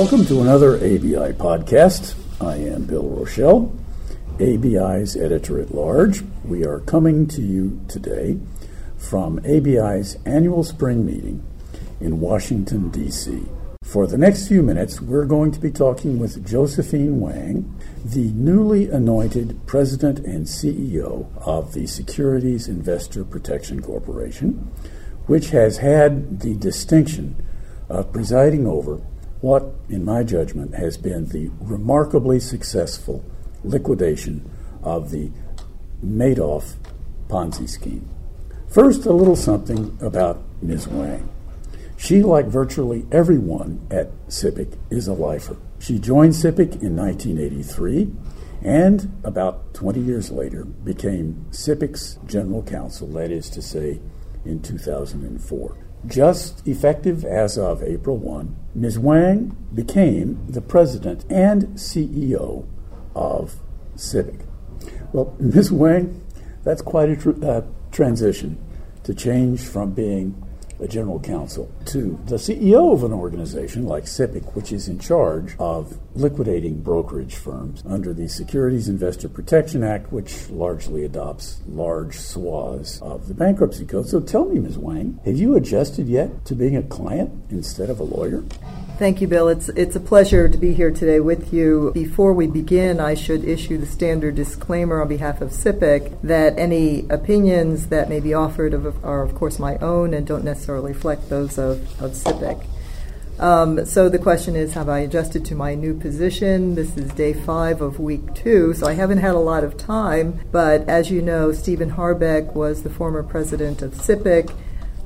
Welcome to another ABI podcast. I am Bill Rochelle, ABI's editor at large. We are coming to you today from ABI's annual spring meeting in Washington, D.C. For the next few minutes, we're going to be talking with Josephine Wang, the newly anointed president and CEO of the Securities Investor Protection Corporation, which has had the distinction of presiding over what, in my judgment, has been the remarkably successful liquidation of the Madoff Ponzi scheme. First, a little something about Ms. Wang. She, like virtually everyone at SIPC, is a lifer. She joined SIPC in 1983 and about 20 years later became SIPC's general counsel, that is to say, in 2004. Just effective as of April 1, Ms. Wang became the president and CEO of SIPC. Well, Ms. Wang, that's quite a tr- uh, transition to change from being a general counsel to the CEO of an organization like SIPC, which is in charge of liquidating brokerage firms under the Securities Investor Protection Act, which largely adopts large swaths of the bankruptcy code. So tell me, Ms. Wang, have you adjusted yet to being a client instead of a lawyer? Thank you, Bill. It's, it's a pleasure to be here today with you. Before we begin, I should issue the standard disclaimer on behalf of SIPC that any opinions that may be offered of, are, of course, my own and don't necessarily reflect those of, of SIPC. Um, so the question is, have I adjusted to my new position? This is day five of week two, so I haven't had a lot of time. But as you know, Stephen Harbeck was the former president of SIPC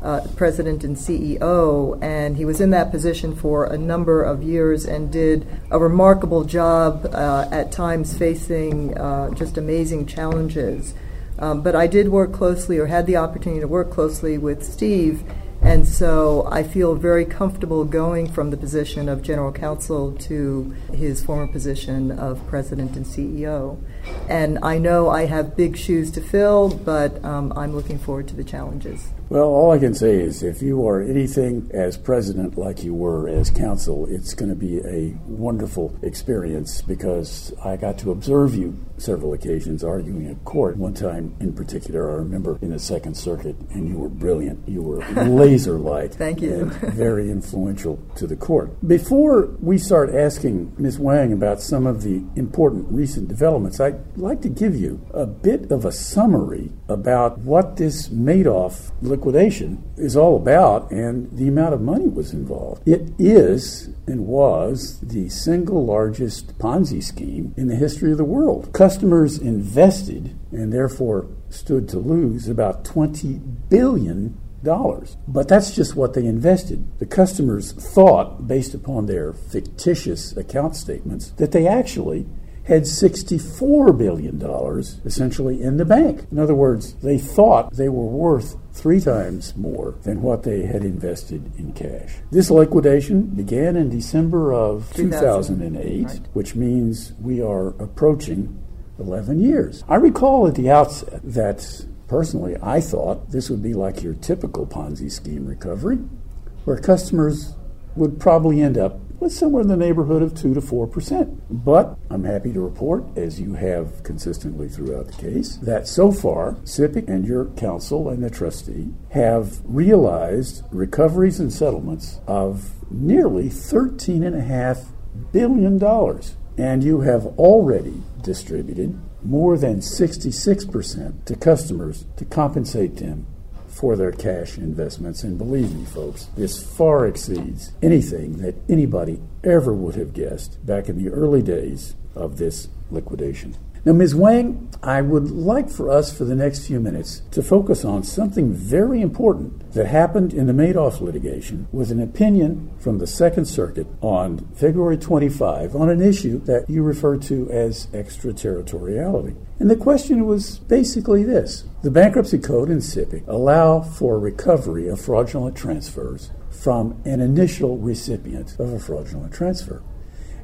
uh, president and CEO, and he was in that position for a number of years and did a remarkable job uh, at times facing uh, just amazing challenges. Um, but I did work closely, or had the opportunity to work closely with Steve, and so I feel very comfortable going from the position of general counsel to his former position of president and CEO. And I know I have big shoes to fill, but um, I'm looking forward to the challenges. Well, all I can say is if you are anything as president like you were as counsel, it's going to be a wonderful experience because I got to observe you several occasions arguing at court. One time in particular, I remember in the Second Circuit, and you were brilliant. You were laser like. Thank you. very influential to the court. Before we start asking Ms. Wang about some of the important recent developments, I'd like to give you a bit of a summary about what this Madoff liquidation is all about and the amount of money was involved. It is and was the single largest Ponzi scheme in the history of the world. Customers invested and therefore stood to lose about 20 billion dollars. But that's just what they invested. The customers thought, based upon their fictitious account statements, that they actually had $64 billion essentially in the bank. In other words, they thought they were worth three times more than what they had invested in cash. This liquidation began in December of 2008, right. which means we are approaching 11 years. I recall at the outset that personally I thought this would be like your typical Ponzi scheme recovery, where customers would probably end up with somewhere in the neighborhood of 2 to 4%. But I'm happy to report, as you have consistently throughout the case, that so far, SIPC and your counsel and the trustee have realized recoveries and settlements of nearly $13.5 billion. And you have already distributed more than 66% to customers to compensate them for their cash investments. And believe me, folks, this far exceeds anything that anybody ever would have guessed back in the early days of this liquidation. Now, Ms. Wang, I would like for us for the next few minutes to focus on something very important that happened in the Madoff litigation with an opinion from the Second Circuit on February 25 on an issue that you refer to as extraterritoriality. And the question was basically this The Bankruptcy Code and SIPC allow for recovery of fraudulent transfers from an initial recipient of a fraudulent transfer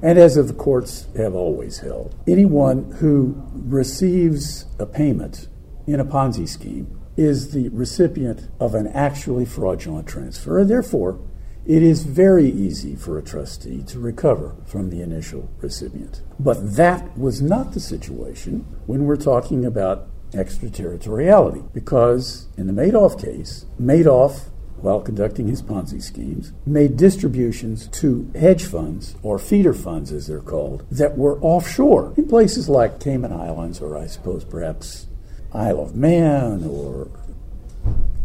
and as the courts have always held. Anyone who receives a payment in a Ponzi scheme is the recipient of an actually fraudulent transfer, and therefore it is very easy for a trustee to recover from the initial recipient. But that was not the situation when we're talking about extraterritoriality, because in the Madoff case, Madoff while conducting his Ponzi schemes, made distributions to hedge funds, or feeder funds as they're called, that were offshore in places like Cayman Islands, or I suppose perhaps Isle of Man, or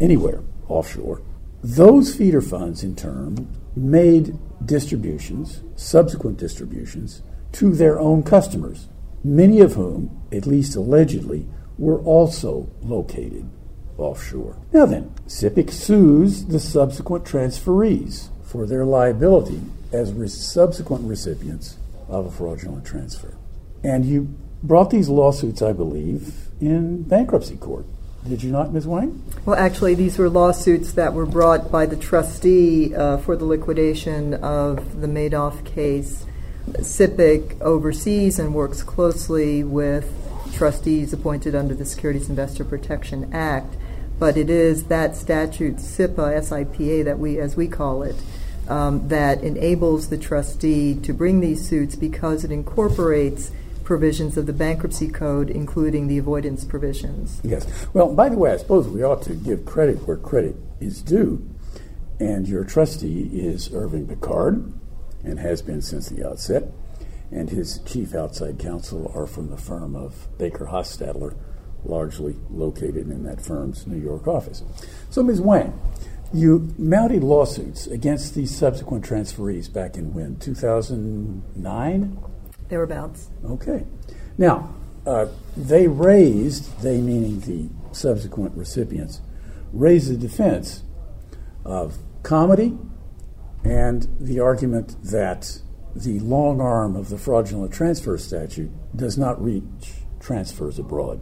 anywhere offshore. Those feeder funds, in turn, made distributions, subsequent distributions, to their own customers, many of whom, at least allegedly, were also located offshore. Now then, SIPC sues the subsequent transferees for their liability as re- subsequent recipients of a fraudulent transfer. And you brought these lawsuits, I believe, in bankruptcy court. Did you not, Ms. Wang? Well, actually, these were lawsuits that were brought by the trustee uh, for the liquidation of the Madoff case. SIPC oversees and works closely with trustees appointed under the Securities Investor Protection Act, but it is that statute, SIPA, SIPA, that we, as we call it, um, that enables the trustee to bring these suits because it incorporates provisions of the bankruptcy code, including the avoidance provisions. Yes. Well, by the way, I suppose we ought to give credit where credit is due. And your trustee is Irving Picard and has been since the outset. And his chief outside counsel are from the firm of Baker Hostetler, largely located in that firm's New York office. So, Ms. Wang, you mounted lawsuits against these subsequent transferees back in when? 2009? Thereabouts. Okay. Now, uh, they raised, they meaning the subsequent recipients, raised the defense of comity and the argument that the long arm of the fraudulent transfer statute does not reach transfers abroad.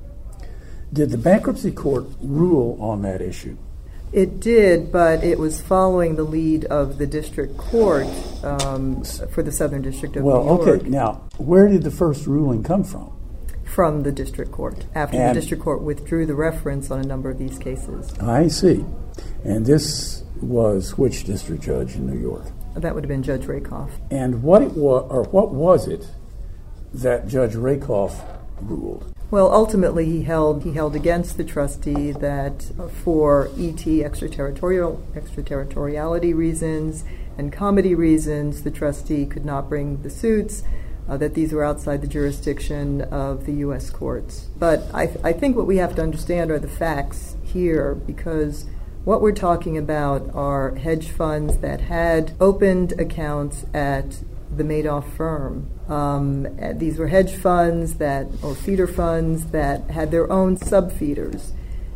Did the bankruptcy court rule on that issue? It did, but it was following the lead of the district court um, for the Southern District of Well, New York. Well, okay. Now, where did the first ruling come from? From the district court, after And- the district court withdrew the reference on a number of these cases. I see. And this was which district judge in New York? That would have been Judge Rakoff. And what it was, or what was it that Judge Rakoff ruled? Well, ultimately, he held he held against the trustee that uh, for ET extraterritorial extraterritoriality reasons and comity reasons, the trustee could not bring the suits. Uh, that these were outside the jurisdiction of the U.S. courts. But I, th- I think what we have to understand are the facts here, because what we're talking about are hedge funds that had opened accounts at the Madoff firm. Um, these were hedge funds that, or feeder funds that had their own sub feeders.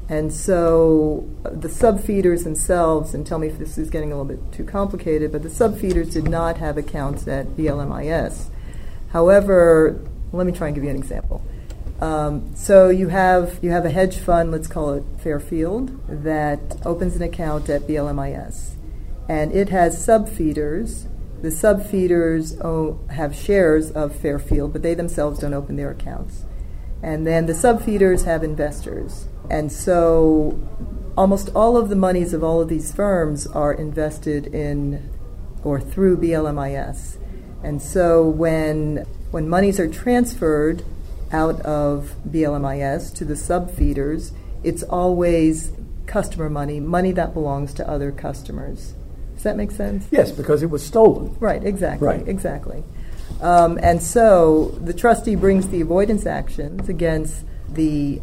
And so uh, the sub feeders themselves, and tell me if this is getting a little bit too complicated, but the sub feeders did not have accounts at BLMIS. However, let me try and give you an example. Um, so you have you have a hedge fund, let's call it Fairfield, that opens an account at BLMIS, and it has sub feeders. The sub feeders oh, have shares of Fairfield, but they themselves don't open their accounts. And then the sub feeders have investors, and so almost all of the monies of all of these firms are invested in or through BLMIS. And so when when monies are transferred out of BLMIS to the sub feeders, it's always customer money, money that belongs to other customers. Does that make sense? Yes, because it was stolen. Right, exactly, Right. exactly. Um, and so the trustee brings the avoidance actions against the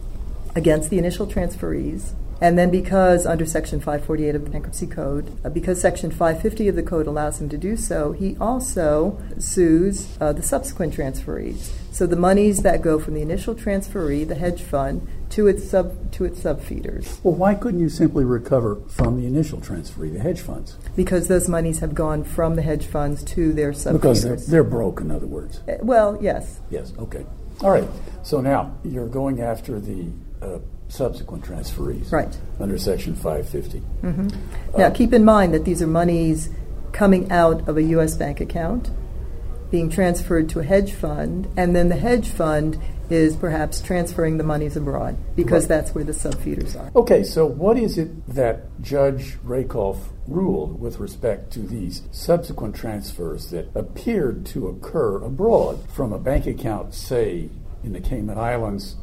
against the initial transferees, and then because under Section 548 of the Bankruptcy Code, uh, because Section 550 of the code allows him to do so, he also sues uh, the subsequent transferees. So the monies that go from the initial transferee, the hedge fund, to its sub to its subfeeders, Well, why couldn't you simply recover from the initial transferee, the hedge funds? because those monies have gone from the hedge funds to their subfeeders. Because they're, they're broke, in other words. Uh, well, yes, Yes, okay. All right. So now you're going after the uh, subsequent transferees. Right. Under Section 550. Mm-hmm. Now, keep in mind that these are monies coming out of a U.S. bank account being transferred to a hedge fund, and then the hedge fund is perhaps transferring the monies abroad because right. that's where the subfeeders are. Okay, so what is it that Judge Rakoff ruled with respect to these subsequent transfers that appeared to occur abroad from a bank account, say, in the Cayman Islands?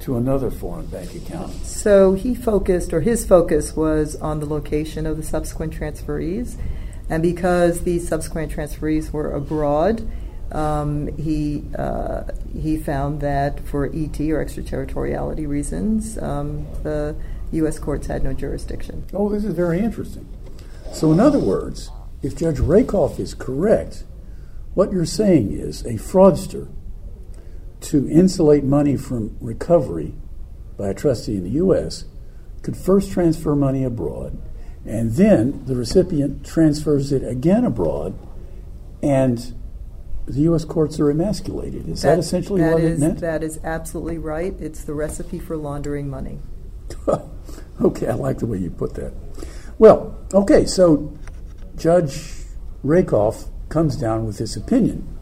To another foreign bank account. So he focused, or his focus was on the location of the subsequent transferees. And because these subsequent transferees were abroad, um, he uh, he found that for ET or extraterritoriality reasons, um, the U.S. courts had no jurisdiction. Oh, this is very interesting. So, in other words, if Judge Rakoff is correct, what you're saying is a fraudster to insulate money from recovery by a trustee in the U.S. could first transfer money abroad, and then the recipient transfers it again abroad, and the U.S. courts are emasculated. Is that, that essentially that what is, it meant? That is absolutely right. It's the recipe for laundering money. okay, I like the way you put that. Well, okay, so Judge Rakoff comes down with this opinion.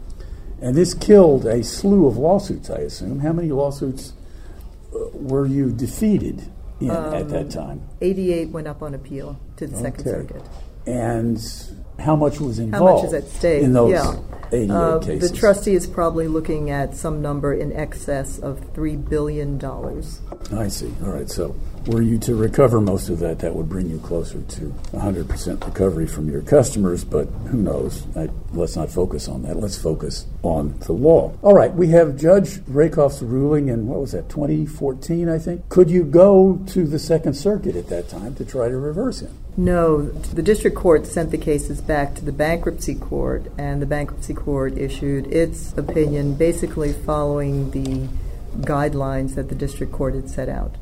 And this killed a slew of lawsuits, I assume. How many lawsuits uh, were you defeated in um, at that um, time? 88 went up on appeal to the okay. Second Circuit. And how much was involved? How much is at stake? In those yeah. 88 uh. The trustee is probably looking at some number in excess of $3 billion. I see. All right. So, were you to recover most of that, that would bring you closer to 100% recovery from your customers, but who knows? I, let's not focus on that. Let's focus on the law. All right. We have Judge Rakoff's ruling in, what was that, 2014, I think? Could you go to the Second Circuit at that time to try to reverse him? No, the district court sent the cases back to the bankruptcy court, and the bankruptcy court issued its opinion basically following the guidelines that the district court had set out.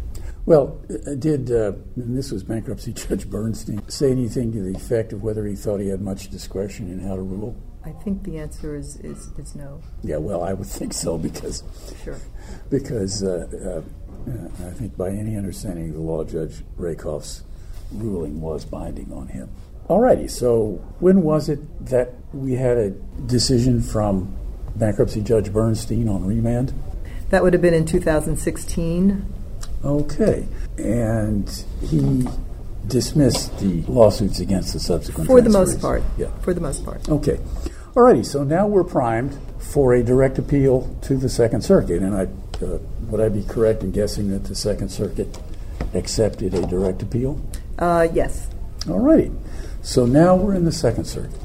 Well, uh, did, uh, and this was bankruptcy Judge Bernstein, say anything to the effect of whether he thought he had much discretion in how to rule? I think the answer is, is, is no. Yeah, well, I would think so because, sure. because uh, uh, I think by any understanding of the law, Judge Rakoff's ruling was binding on him. Alrighty, so when was it that we had a decision from bankruptcy Judge Bernstein on remand? That would have been in 2016. Okay, and he dismissed the lawsuits against the subsequent for the most part. Yeah, for the most part. Okay, alrighty. So now we're primed for a direct appeal to the Second Circuit, and I uh, would I be correct in guessing that the Second Circuit accepted a direct appeal? Uh, yes. All righty. So now we're in the Second Circuit.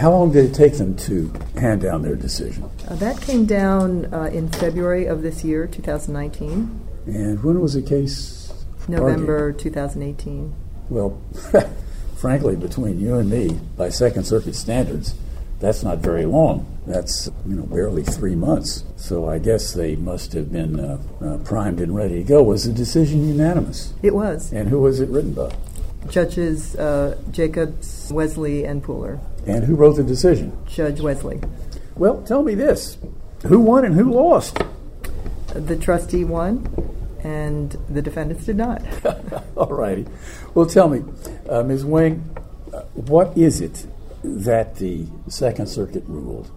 How long did it take them to hand down their decision? Uh, that came down uh, in February of this year, 2019. And when was the case? November argued? 2018. Well, frankly, between you and me, by Second Circuit standards, that's not very long. That's you know barely three months. So I guess they must have been uh, uh, primed and ready to go. Was the decision unanimous? It was. And who was it written by? Judges uh, Jacobs, Wesley, and Pooler. And who wrote the decision? Judge Wesley. Well, tell me this: who won and who lost? The trustee won, and the defendants did not. All righty. Well, tell me, uh, Ms. Wang, uh, what is it that the Second Circuit ruled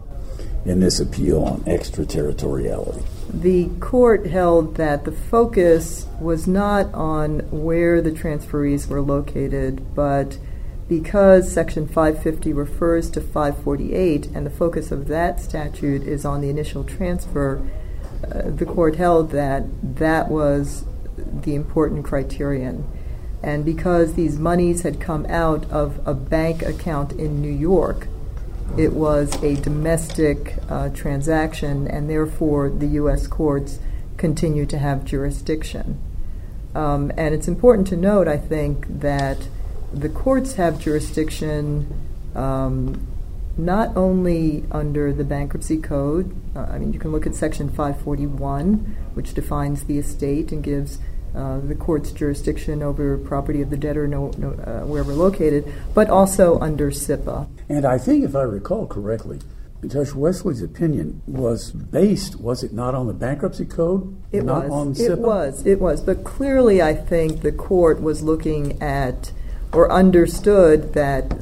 in this appeal on extraterritoriality? The court held that the focus was not on where the transferees were located, but because Section 550 refers to 548 and the focus of that statute is on the initial transfer, uh, the court held that that was the important criterion. And because these monies had come out of a bank account in New York, it was a domestic uh, transaction, and therefore the U.S. courts continue to have jurisdiction. Um, and it's important to note, I think, that the courts have jurisdiction um, not only under the bankruptcy code. Uh, I mean, you can look at Section 541, which defines the estate and gives uh, the court's jurisdiction over property of the debtor no, no, uh, wherever located, but also under SIPA. And I think, if I recall correctly, Judge Wesley's opinion was based, was it not on the bankruptcy code? It not was. On SIPA? It was. It was. But clearly, I think the court was looking at or understood that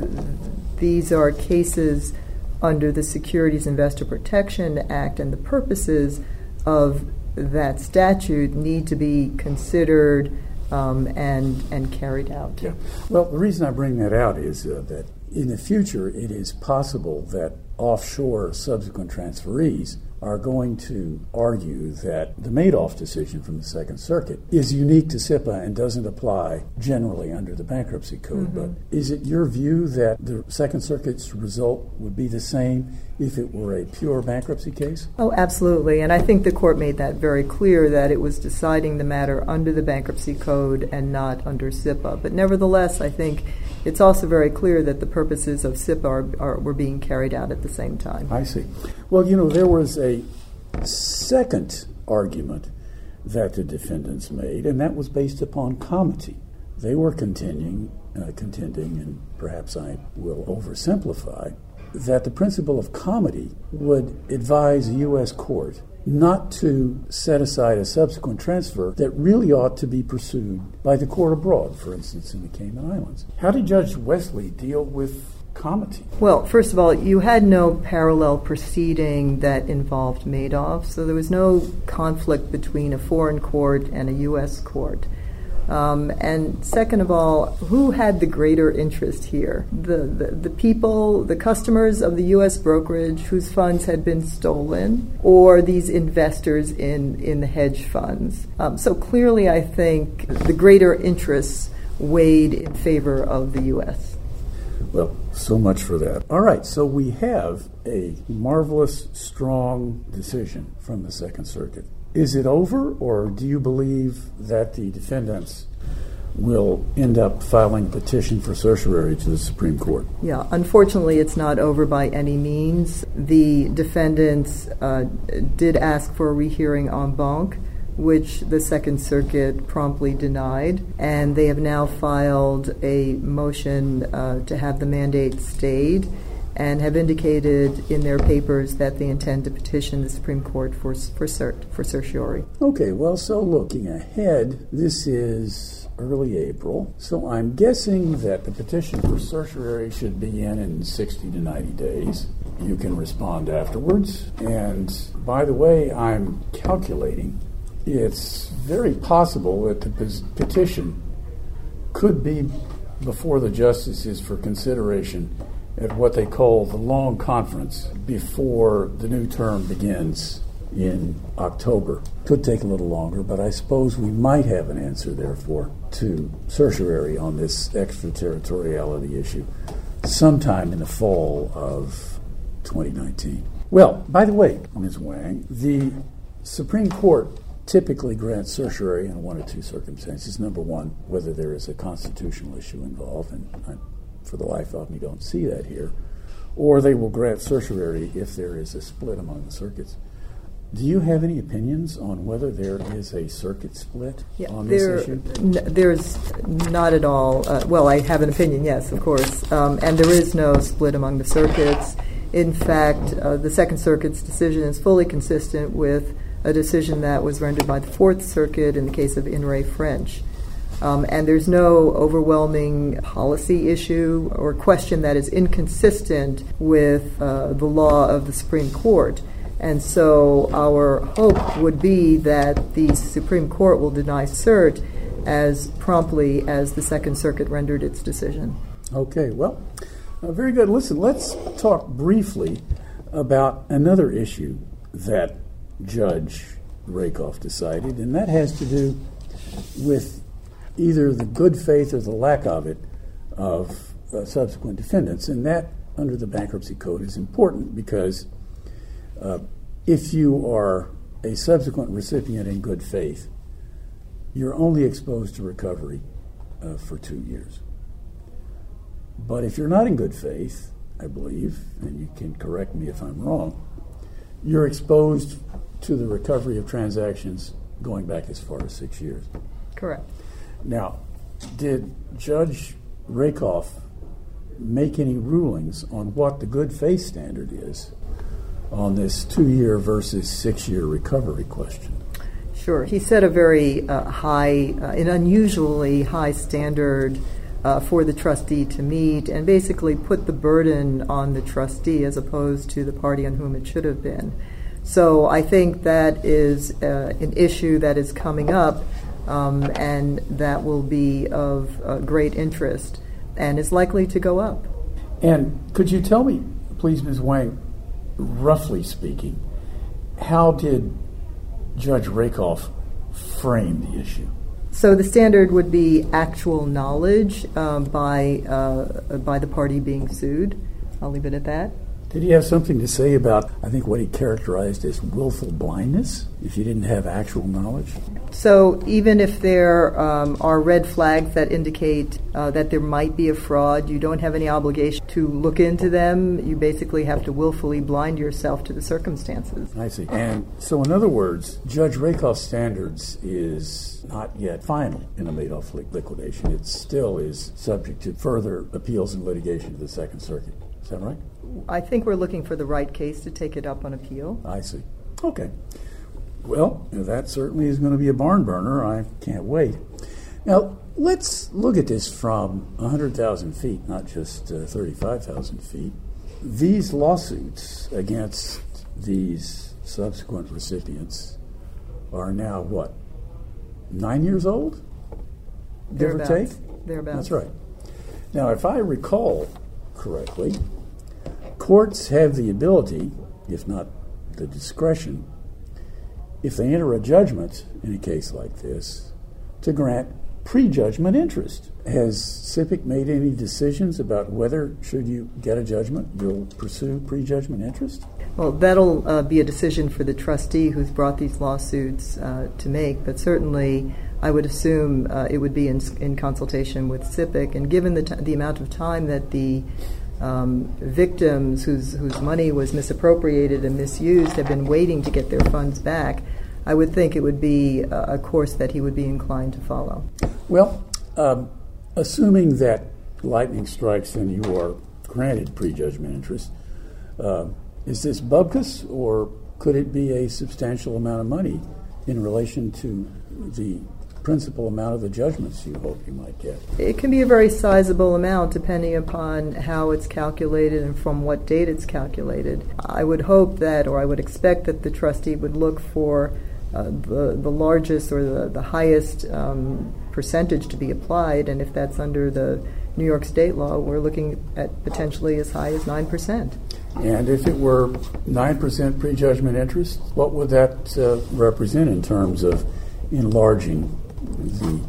these are cases under the Securities Investor Protection Act and the purposes of that statute need to be considered um, and and carried out. Yeah. Well, the reason I bring that out is uh, that in the future it is possible that offshore subsequent transferees are going to argue that the Madoff decision from the Second Circuit is unique to SIPA and doesn't apply generally under the bankruptcy code. Mm-hmm. But is it your view that the Second Circuit's result would be the same if it were a pure bankruptcy case? Oh, absolutely. And I think the court made that very clear that it was deciding the matter under the bankruptcy code and not under SIPA. But nevertheless, I think it's also very clear that the purposes of SIPA are, are, were being carried out at the same time. I see. Well, you know, there was a second argument that the defendants made, and that was based upon comity. They were contending, uh, contending, and perhaps I will oversimplify, that the principle of comity would advise a U.S. court not to set aside a subsequent transfer that really ought to be pursued by the court abroad, for instance, in the Cayman Islands. How did Judge Wesley deal with Well, first of all, you had no parallel proceeding that involved Madoff, so there was no conflict between a foreign court and a U.S. court. Um, and second of all, who had the greater interest here? The, the, the, people, the customers of the U.S. brokerage whose funds had been stolen, or these investors in, in the hedge funds? Um, so clearly, I think the greater interests weighed in favor of the U.S. Well, so much for that. All right, so we have a marvelous, strong decision from the Second Circuit. Is it over, or do you believe that the defendants will end up filing a petition for certiorari to the Supreme Court? Yeah, unfortunately, it's not over by any means. The defendants uh, did ask for a rehearing en banc which the Second Circuit promptly denied, and they have now filed a motion uh, to have the mandate stayed and have indicated in their papers that they intend to petition the Supreme Court for, for, cert, for certiorari. Okay, well, so looking ahead, this is early April, so I'm guessing that the petition for certiorari should be in in 60 to 90 days. You can respond afterwards. And by the way, I'm calculating it's very possible that the petition could be before the justices for consideration at what they call the long conference before the new term begins in October. Could take a little longer, but I suppose we might have an answer, therefore, to certiorari on this extraterritoriality issue sometime in the fall of 2019. Well, by the way, Ms. Wang, the Supreme Court typically grant certiorari in one or two circumstances. Number one, whether there is a constitutional issue involved, and I, for the life of me don't see that here, or they will grant certiorari if there is a split among the circuits. Do you have any opinions on whether there is a circuit split yeah, on this there, issue? N- there's not at all. Uh, well, I have an opinion, yes, of course. Um, and there is no split among the circuits. In fact, uh, the Second Circuit's decision is fully consistent with a decision that was rendered by the Fourth Circuit in the case of In re French. Um, and there's no overwhelming policy issue or question that is inconsistent with uh, the law of the Supreme Court. And so our hope would be that the Supreme Court will deny cert as promptly as the Second Circuit rendered its decision. Okay, well, uh, very good. Listen, let's talk briefly about another issue that Judge Rakoff decided, and that has to do with either the good faith or the lack of it of uh, subsequent defendants. And that, under the bankruptcy code, is important because uh, if you are a subsequent recipient in good faith, you're only exposed to recovery uh, for two years. But if you're not in good faith, I believe, and you can correct me if I'm wrong, you're exposed to the recovery of transactions going back as far as six years. Correct. Now, did Judge Rakoff make any rulings on what the good faith standard is on this two year versus six year recovery question? Sure. He set a very uh, high, uh, an unusually high standard uh, for the trustee to meet and basically put the burden on the trustee as opposed to the party on whom it should have been. So I think that is uh, an issue that is coming up um, and that will be of uh, great interest and is likely to go up. And could you tell me, please, Ms. Wang, roughly speaking, how did Judge Rakoff frame the issue? So the standard would be actual knowledge um, by uh, by the party being sued. I'll leave it at that. Did he have something to say about, I think, what he characterized as willful blindness if you didn't have actual knowledge? So, even if there um, are red flags that indicate uh, that there might be a fraud, you don't have any obligation to look into them. You basically have to willfully blind yourself to the circumstances. I see. And so, in other words, Judge Rakoff's standards is not yet final in a Madoff liquidation. It still is subject to further appeals and litigation to the Second Circuit. That right? I think we're looking for the right case to take it up on appeal. I see. Okay. Well, that certainly is going to be a barn burner. I can't wait. Now, let's look at this from 100,000 feet, not just uh, 35,000 feet. These lawsuits against these subsequent recipients are now what? Nine years old? Give or take? Thereabouts. That's right. Now, if I recall correctly, Courts have the ability, if not the discretion, if they enter a judgment in a case like this, to grant prejudgment interest. Has SIPC made any decisions about whether, should you get a judgment, you'll pursue prejudgment interest? Well, that'll uh, be a decision for the trustee who's brought these lawsuits uh, to make, but certainly I would assume uh, it would be in, in, consultation with SIPC. And given the, t- the amount of time that the um, victims whose, whose money was misappropriated and misused have been waiting to get their funds back, I would think it would be a, a course that he would be inclined to follow. Well, um, assuming that lightning strikes and you are granted prejudgment interest, uh, is this bubkus or could it be a substantial amount of money in relation to the principal amount of the judgments you hope you might get? It can be a very sizable amount depending upon how it's calculated and from what date it's calculated. I would hope that, or I would expect that the trustee would look for uh, the, the largest or the, the highest um, percentage to be applied, and if that's under the New York state law, we're looking at potentially as high as 9%. And if it were 9% prejudgment interest, what would that uh, represent in terms of enlarging the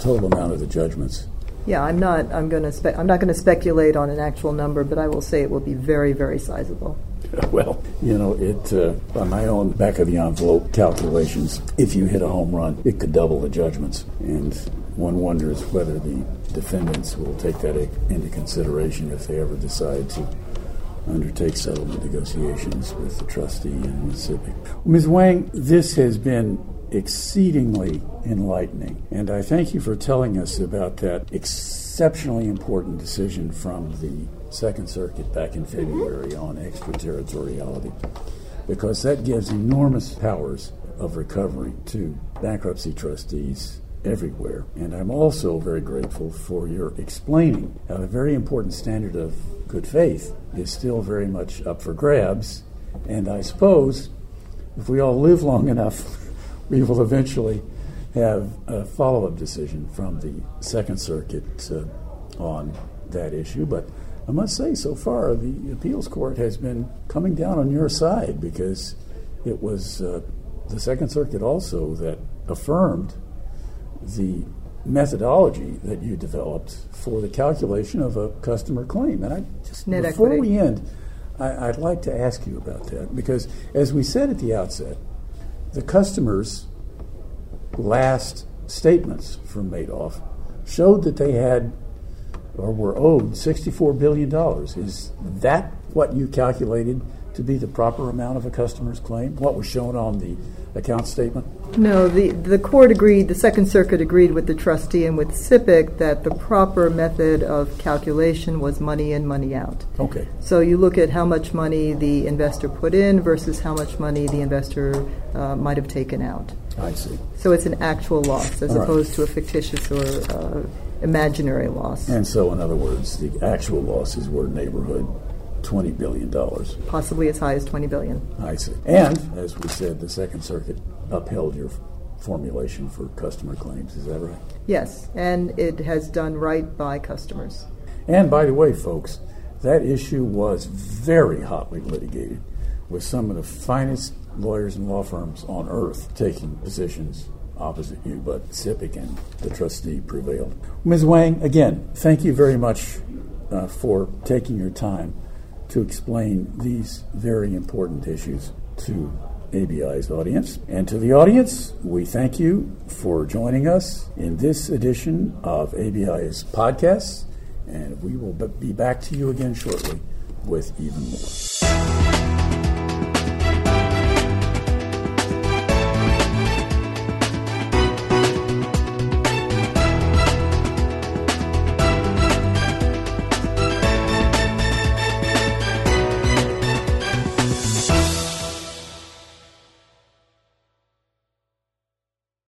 total amount of the judgments. Yeah, I'm not. I'm going to. Spe- I'm not going to speculate on an actual number, but I will say it will be very, very sizable. Well, you know, it uh, on my own back of the envelope calculations, if you hit a home run, it could double the judgments, and one wonders whether the defendants will take that into consideration if they ever decide to undertake settlement negotiations with the trustee and the SIPC. Ms. Wang, this has been exceedingly enlightening. And I thank you for telling us about that exceptionally important decision from the Second Circuit back in February on extraterritoriality, because that gives enormous powers of recovery to bankruptcy trustees everywhere. And I'm also very grateful for your explaining how a very important standard of good faith is still very much up for grabs. And I suppose if we all live long enough, we will eventually have a follow up decision from the Second Circuit uh, on that issue. But I must say, so far, the appeals court has been coming down on your side because it was uh, the Second Circuit also that affirmed the methodology that you developed for the calculation of a customer claim. And I just Net before equity. we end, I, I'd like to ask you about that because, as we said at the outset, the customers' last statements from Madoff showed that they had or were owed $64 billion. Is that what you calculated to be the proper amount of a customer's claim? What was shown on the account statement? No, the, the court agreed, the Second Circuit agreed with the trustee and with SIPC that the proper method of calculation was money in, money out. Okay. So you look at how much money the investor put in versus how much money the investor uh, might have taken out. I see. So it's an actual loss as All right. opposed to a fictitious or uh, imaginary loss. And so, in other words, the actual losses were neighborhood $20 billion. Possibly as high as 20 billion. I see. And, as we said, the Second Circuit upheld your formulation for customer claims. Is that right? Yes, and it has done right by customers. And by the way, folks, that issue was very hotly litigated with some of the finest lawyers and law firms on earth taking positions opposite you, but SIPC and the trustee prevailed. Ms. Wang, again, thank you very much uh, for taking your time to explain these very important issues to ABI's audience. And to the audience, we thank you for joining us in this edition of ABI's podcast. And we will be back to you again shortly with even more.